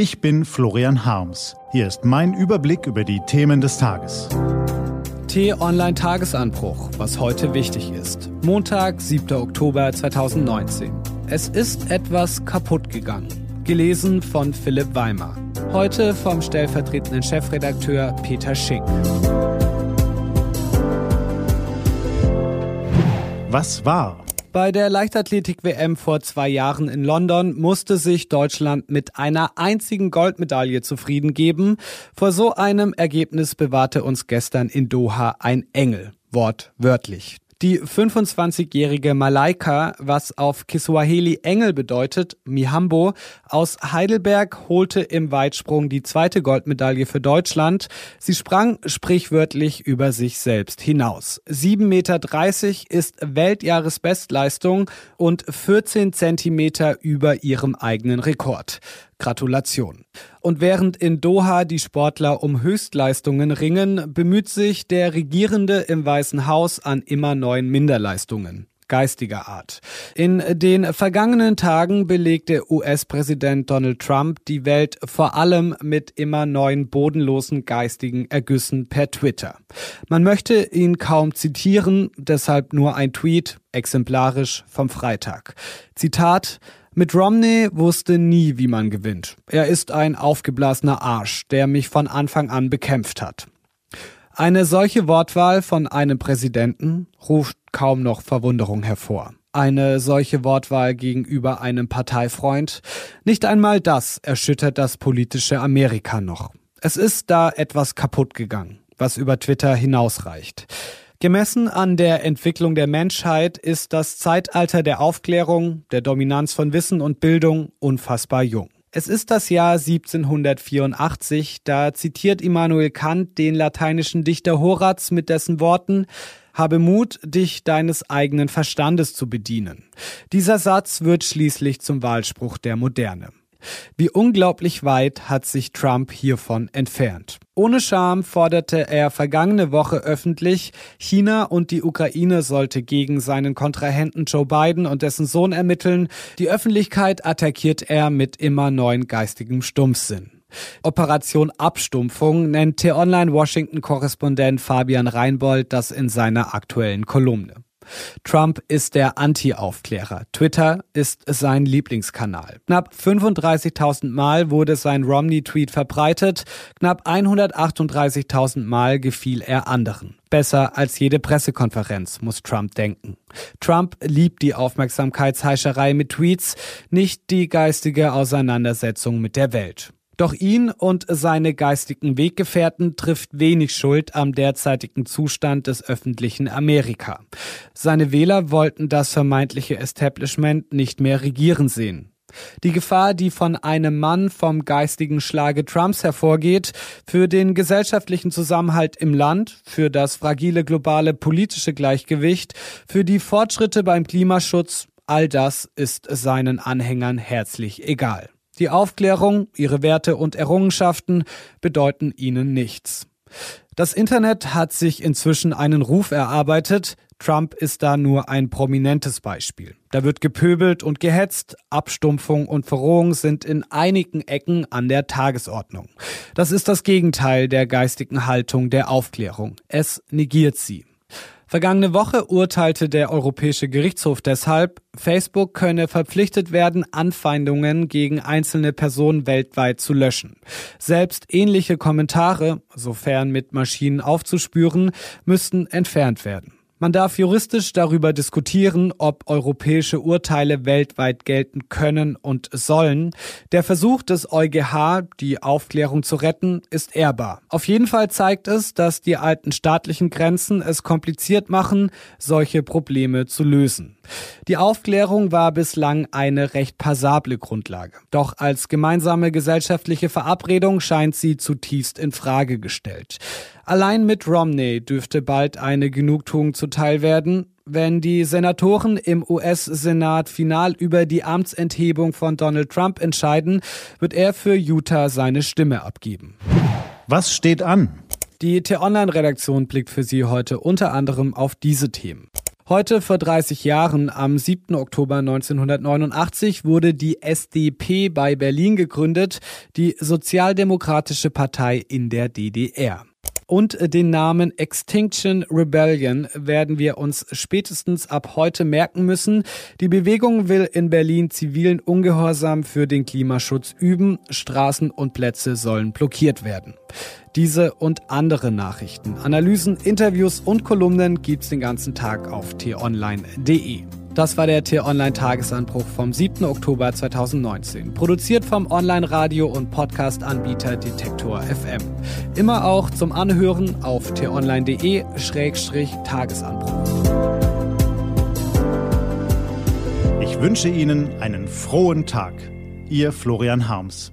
Ich bin Florian Harms. Hier ist mein Überblick über die Themen des Tages. T-Online Tagesanbruch, was heute wichtig ist. Montag, 7. Oktober 2019. Es ist etwas kaputt gegangen. Gelesen von Philipp Weimer. Heute vom stellvertretenden Chefredakteur Peter Schink. Was war? Bei der Leichtathletik-WM vor zwei Jahren in London musste sich Deutschland mit einer einzigen Goldmedaille zufrieden geben. Vor so einem Ergebnis bewahrte uns gestern in Doha ein Engel. Wortwörtlich. Die 25-jährige Malaika, was auf Kiswahili Engel bedeutet, Mihambo, aus Heidelberg holte im Weitsprung die zweite Goldmedaille für Deutschland. Sie sprang sprichwörtlich über sich selbst hinaus. 7,30 Meter ist Weltjahresbestleistung und 14 Zentimeter über ihrem eigenen Rekord. Gratulation. Und während in Doha die Sportler um Höchstleistungen ringen, bemüht sich der Regierende im Weißen Haus an immer neuen Minderleistungen geistiger Art. In den vergangenen Tagen belegte US-Präsident Donald Trump die Welt vor allem mit immer neuen bodenlosen geistigen Ergüssen per Twitter. Man möchte ihn kaum zitieren, deshalb nur ein Tweet, exemplarisch vom Freitag. Zitat mit Romney wusste nie, wie man gewinnt. Er ist ein aufgeblasener Arsch, der mich von Anfang an bekämpft hat. Eine solche Wortwahl von einem Präsidenten ruft kaum noch Verwunderung hervor. Eine solche Wortwahl gegenüber einem Parteifreund, nicht einmal das erschüttert das politische Amerika noch. Es ist da etwas kaputt gegangen, was über Twitter hinausreicht. Gemessen an der Entwicklung der Menschheit ist das Zeitalter der Aufklärung, der Dominanz von Wissen und Bildung unfassbar jung. Es ist das Jahr 1784, da zitiert Immanuel Kant den lateinischen Dichter Horaz mit dessen Worten habe Mut, dich deines eigenen Verstandes zu bedienen. Dieser Satz wird schließlich zum Wahlspruch der Moderne. Wie unglaublich weit hat sich Trump hiervon entfernt. Ohne Scham forderte er vergangene Woche öffentlich, China und die Ukraine sollte gegen seinen Kontrahenten Joe Biden und dessen Sohn ermitteln. Die Öffentlichkeit attackiert er mit immer neuen geistigem Stumpfsinn. Operation Abstumpfung nennt T-Online-Washington-Korrespondent Fabian Reinbold das in seiner aktuellen Kolumne. Trump ist der Anti-Aufklärer. Twitter ist sein Lieblingskanal. Knapp 35.000 Mal wurde sein Romney-Tweet verbreitet. Knapp 138.000 Mal gefiel er anderen. Besser als jede Pressekonferenz, muss Trump denken. Trump liebt die Aufmerksamkeitsheischerei mit Tweets, nicht die geistige Auseinandersetzung mit der Welt. Doch ihn und seine geistigen Weggefährten trifft wenig Schuld am derzeitigen Zustand des öffentlichen Amerika. Seine Wähler wollten das vermeintliche Establishment nicht mehr regieren sehen. Die Gefahr, die von einem Mann vom geistigen Schlage Trumps hervorgeht, für den gesellschaftlichen Zusammenhalt im Land, für das fragile globale politische Gleichgewicht, für die Fortschritte beim Klimaschutz, all das ist seinen Anhängern herzlich egal. Die Aufklärung, ihre Werte und Errungenschaften bedeuten ihnen nichts. Das Internet hat sich inzwischen einen Ruf erarbeitet. Trump ist da nur ein prominentes Beispiel. Da wird gepöbelt und gehetzt, Abstumpfung und Verrohung sind in einigen Ecken an der Tagesordnung. Das ist das Gegenteil der geistigen Haltung der Aufklärung. Es negiert sie. Vergangene Woche urteilte der Europäische Gerichtshof deshalb, Facebook könne verpflichtet werden, Anfeindungen gegen einzelne Personen weltweit zu löschen. Selbst ähnliche Kommentare, sofern mit Maschinen aufzuspüren, müssten entfernt werden. Man darf juristisch darüber diskutieren, ob europäische Urteile weltweit gelten können und sollen. Der Versuch des EuGH, die Aufklärung zu retten, ist ehrbar. Auf jeden Fall zeigt es, dass die alten staatlichen Grenzen es kompliziert machen, solche Probleme zu lösen. Die Aufklärung war bislang eine recht passable Grundlage. Doch als gemeinsame gesellschaftliche Verabredung scheint sie zutiefst in Frage gestellt. Allein mit Romney dürfte bald eine Genugtuung zuteil werden, wenn die Senatoren im US-Senat final über die Amtsenthebung von Donald Trump entscheiden, wird er für Utah seine Stimme abgeben. Was steht an? Die T-Online-Redaktion blickt für Sie heute unter anderem auf diese Themen. Heute vor 30 Jahren, am 7. Oktober 1989, wurde die SDP bei Berlin gegründet, die Sozialdemokratische Partei in der DDR. Und den Namen Extinction Rebellion werden wir uns spätestens ab heute merken müssen. Die Bewegung will in Berlin zivilen Ungehorsam für den Klimaschutz üben. Straßen und Plätze sollen blockiert werden. Diese und andere Nachrichten, Analysen, Interviews und Kolumnen gibt's den ganzen Tag auf t-online.de. Das war der T-Online-Tagesanbruch vom 7. Oktober 2019. Produziert vom Online-Radio- und Podcast-Anbieter Detektor FM. Immer auch zum Anhören auf t-online.de-tagesanbruch. Ich wünsche Ihnen einen frohen Tag. Ihr Florian Harms.